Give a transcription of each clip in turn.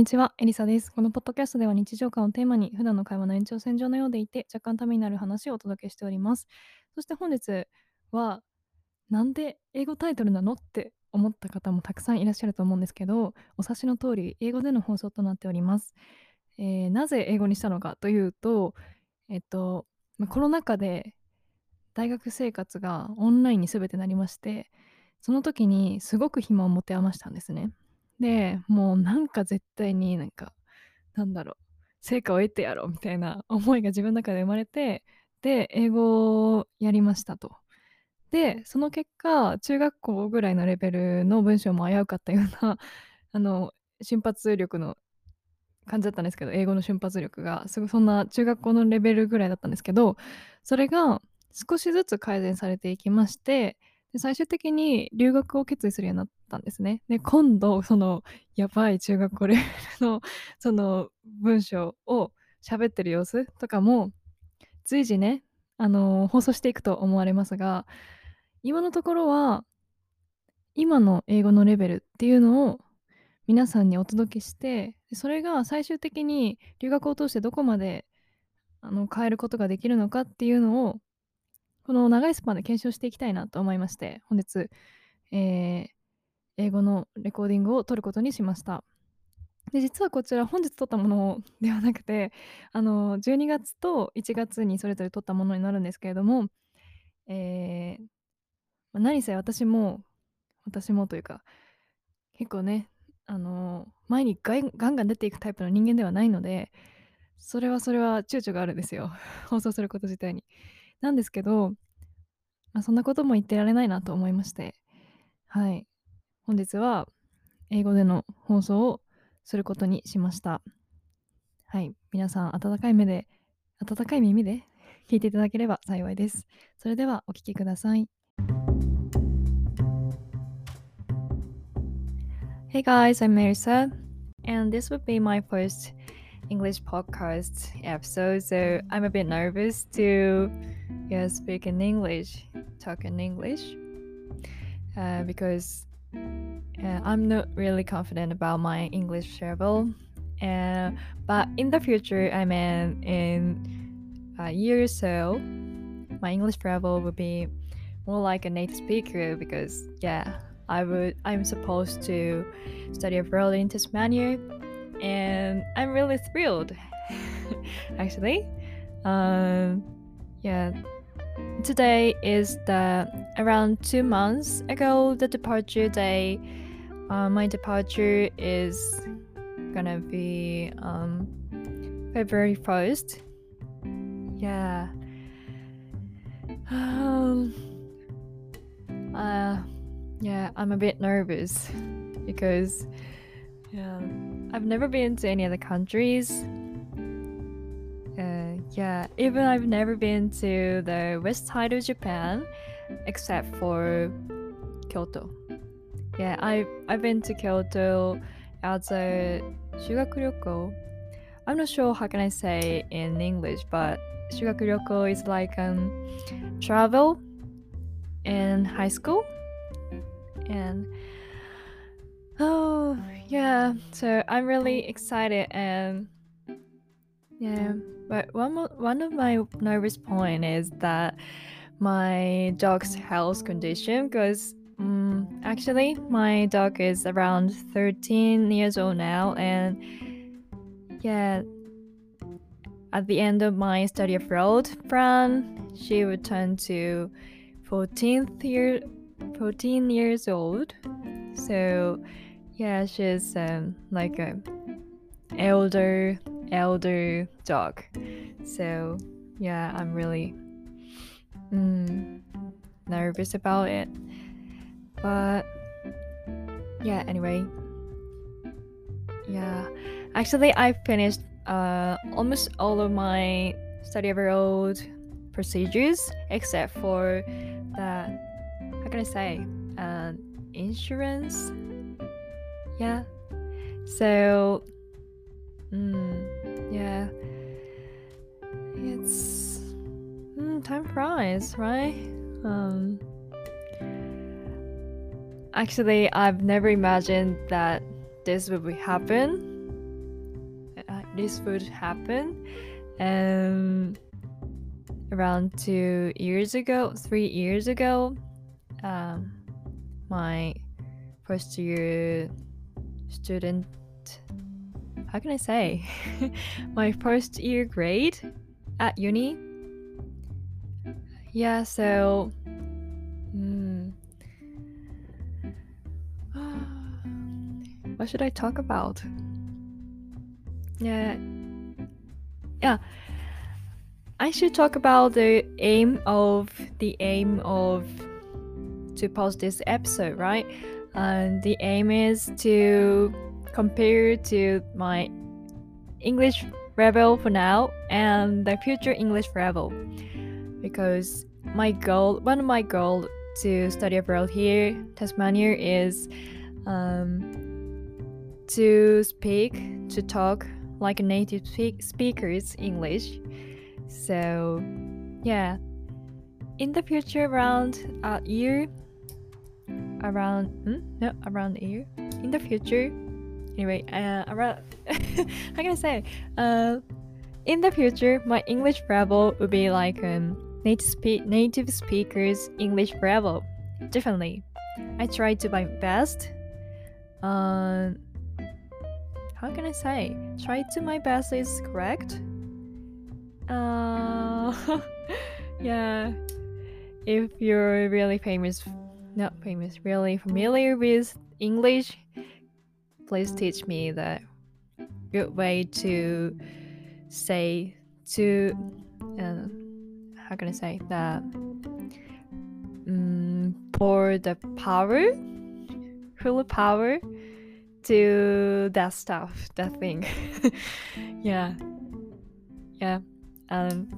にちは、エリサです。このポッドキャストでは日常感をテーマに普段の会話の延長線上のようでいて若干ためになる話をお届けしております。そして本日はなんで英語タイトルなのって思った方もたくさんいらっしゃると思うんですけど、お察しの通り英語での放送となっております。えーなぜ英語にしたのかというと、えっと、まあコロナ禍で大学生活がオンラインに全てなりましてその時にすごく暇を持て余したんですねでもうなんか絶対になんかなんだろう成果を得てやろうみたいな思いが自分の中で生まれてで英語をやりましたと。でその結果中学校ぐらいのレベルの文章も危うかったようなあの瞬発力の感じだったんですけど英語の瞬発力が。すごいそんな中学校のレベルぐらいだったんですけどそれが少しずつ改善されていきましてで最終的に留学を決意するようになったんですね。で今度そのやばい中学校レベルの その文章を喋ってる様子とかも随時ねあの放送していくと思われますが今のところは今の英語のレベルっていうのを皆さんにお届けしてでそれが最終的に留学を通してどこまであの変えることができるのかっていうのをこの長いスパンで検証していきたいなと思いまして本日、えー英語のレコーディングを撮ることにしました。で実はこちら本日撮ったものではなくてあの12月と1月にそれぞれ撮ったものになるんですけれども、えーま何せ私も私もというか結構ねあの前にガンガン出ていくタイプの人間ではないのでそれはそれは躊躇があるんですよ。放送すること自体に。なんですけど、まあ、そんなことも言ってられないなと思いまして。はい。本日は英語での放送をすることにしました。はい。皆さん温かい目で温かい耳で 聞いていただければ幸いです。それではお聞きください。Hey guys, I'm Marisa, and this would be my first English podcast episode. So I'm a bit nervous to yeah, speak in English, talk in English, uh, because uh, I'm not really confident about my English level. Uh, but in the future, I mean, in a year or so, my English level will be more like a native speaker because yeah I would I'm supposed to study abroad in Tasmania and I'm really thrilled actually. Um yeah. Today is the around two months ago the departure day. Uh, my departure is gonna be um February 1st yeah. Um uh yeah, I'm a bit nervous because yeah, I've never been to any other countries. Uh, yeah, even I've never been to the west side of Japan except for Kyoto. Yeah, I I've been to Kyoto as a shugakuryoko. I'm not sure how can I say in English, but shugakuryoko is like um travel in high school and oh yeah so i'm really excited and yeah but one one of my nervous point is that my dog's health condition because um, actually my dog is around 13 years old now and yeah at the end of my study abroad plan she would turn to 14th year 14 years old. So yeah, she's um, like a elder elder dog. So yeah, I'm really mm, nervous about it. But yeah, anyway. Yeah. Actually I finished uh, almost all of my study abroad procedures except for the how can I say uh, insurance yeah. So mm, yeah. It's mm, time flies right? Um actually I've never imagined that this would happen. This would happen. Um, around two years ago, three years ago, um, my first year student, how can I say, my first year grade at uni. Yeah, so. Mm, what should I talk about? Yeah. Yeah. I should talk about the aim of the aim of to post this episode, right? And the aim is to compare to my English level for now and the future English level because my goal one of my goal to study abroad here Tasmania is um, to speak, to talk like a native speak- speakers English. So, yeah, in the future, around a year, around hmm? no, around year in the future. Anyway, uh, around how can I say? Uh, in the future, my English level will be like um native speak native speakers English level. Definitely, I try to my best. Uh, how can I say? Try to my best is correct. Uh, yeah. If you're really famous, not famous, really familiar with English, please teach me the good way to say to uh, how can I say that um, pour the power, full power to that stuff, that thing. yeah. Yeah. Um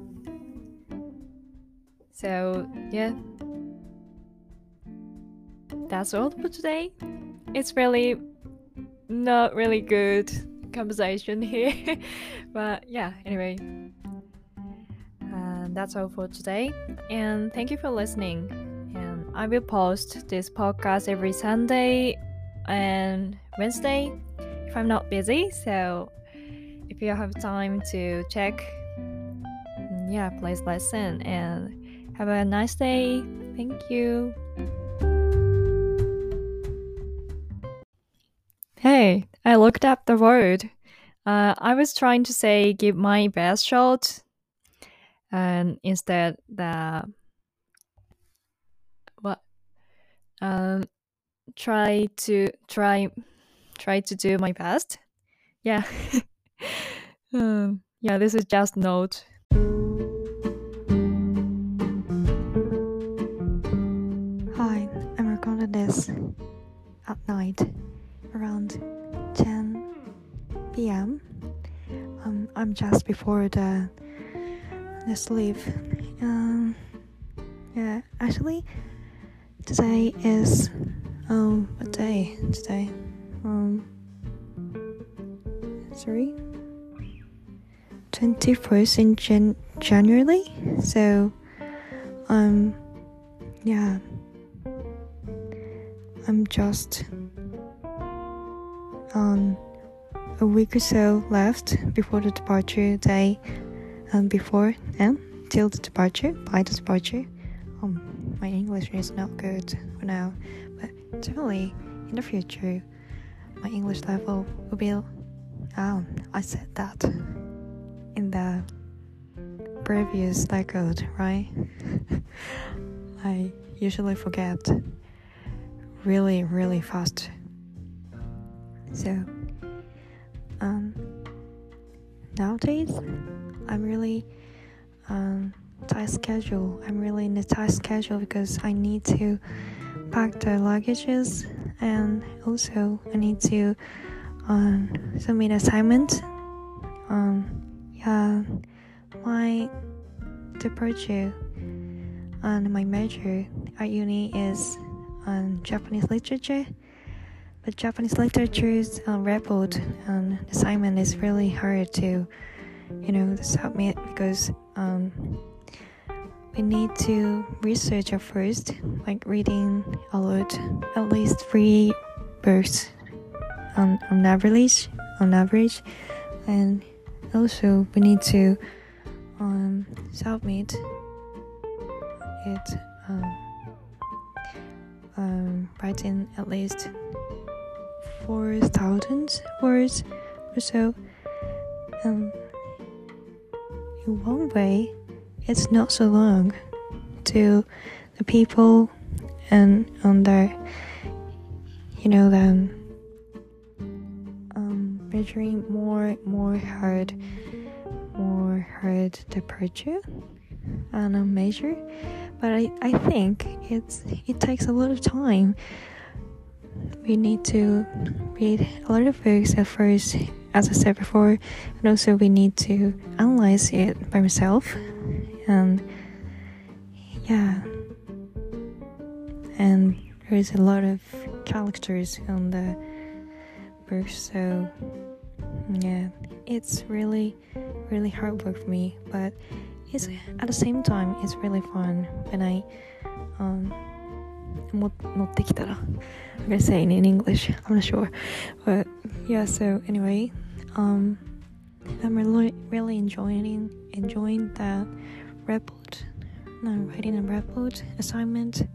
so yeah. That's all for today. It's really not really good conversation here. but yeah, anyway. Uh, that's all for today. And thank you for listening. And I will post this podcast every Sunday and Wednesday if I'm not busy. So if you have time to check, yeah, please listen and have a nice day. Thank you. Hey, I looked up the word. Uh, I was trying to say give my best shot, and instead the what um try to try try to do my best. Yeah. um, yeah, this is just note. Hi, I'm recording this at night around 10 p.m. Um, I'm just before the the sleep. Um, yeah, actually, today is um what day today? Um, sorry, twenty first in Jan- January. So, um, yeah, I'm just um a week or so left before the departure day, and before and till the departure by the departure. Um, my English is not good for now, but definitely in the future, my English level will be. Um, I said that in the previous record, right? I usually forget really, really fast. So, um, nowadays, I'm really um tight schedule. I'm really in a tight schedule because I need to pack the luggages and also I need to um, submit assignment. Um, yeah, my departure and my major at uni is um, Japanese literature. But Japanese literature's uh, report and assignment is really hard to, you know, submit because um, we need to research at first, like reading a lot, at least three books on, on average, on average, and also we need to um, submit it um, um, writing at least 4,000 words or so. Um, in one way, it's not so long to the people and on the, you know, the um, measuring more, more hard, more hard departure and a measure. But I, I think it's it takes a lot of time we need to read a lot of books at first, as I said before, and also we need to analyze it by myself. And yeah, and there's a lot of characters on the book, so yeah, it's really, really hard work for me, but it's at the same time it's really fun when I um も乗ってきたら I'm gonna say it in English I'm not sure but yeah so anyway um I'm really really enjoying enjoying that report no writing a report assignment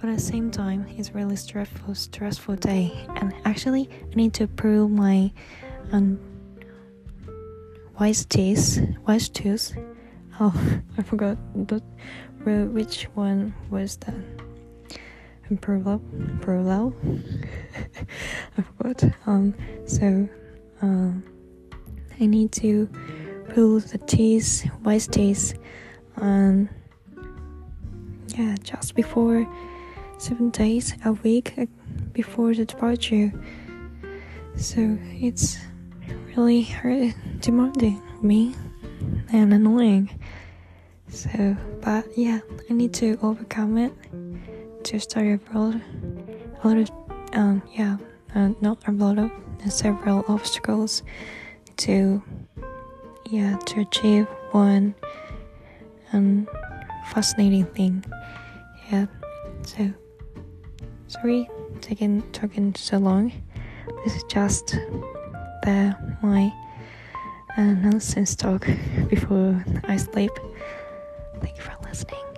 but at the same time it's really stressful stressful day and actually I need to prove my um wise teeth wise tooth oh I forgot but which one was that and Perlo, Perlo. I forgot. Um, so, um, I need to pull the teeth, wise teeth, um, yeah, just before seven days a week uh, before the departure. So it's really hard, demanding me and annoying. So, but yeah, I need to overcome it to study abroad. A lot of, um, yeah, uh, not a lot of, uh, several obstacles to, yeah, to achieve one um, fascinating thing. Yeah, so sorry taking talking so long. This is just the my uh, nonsense talk before I sleep. Thank you for listening.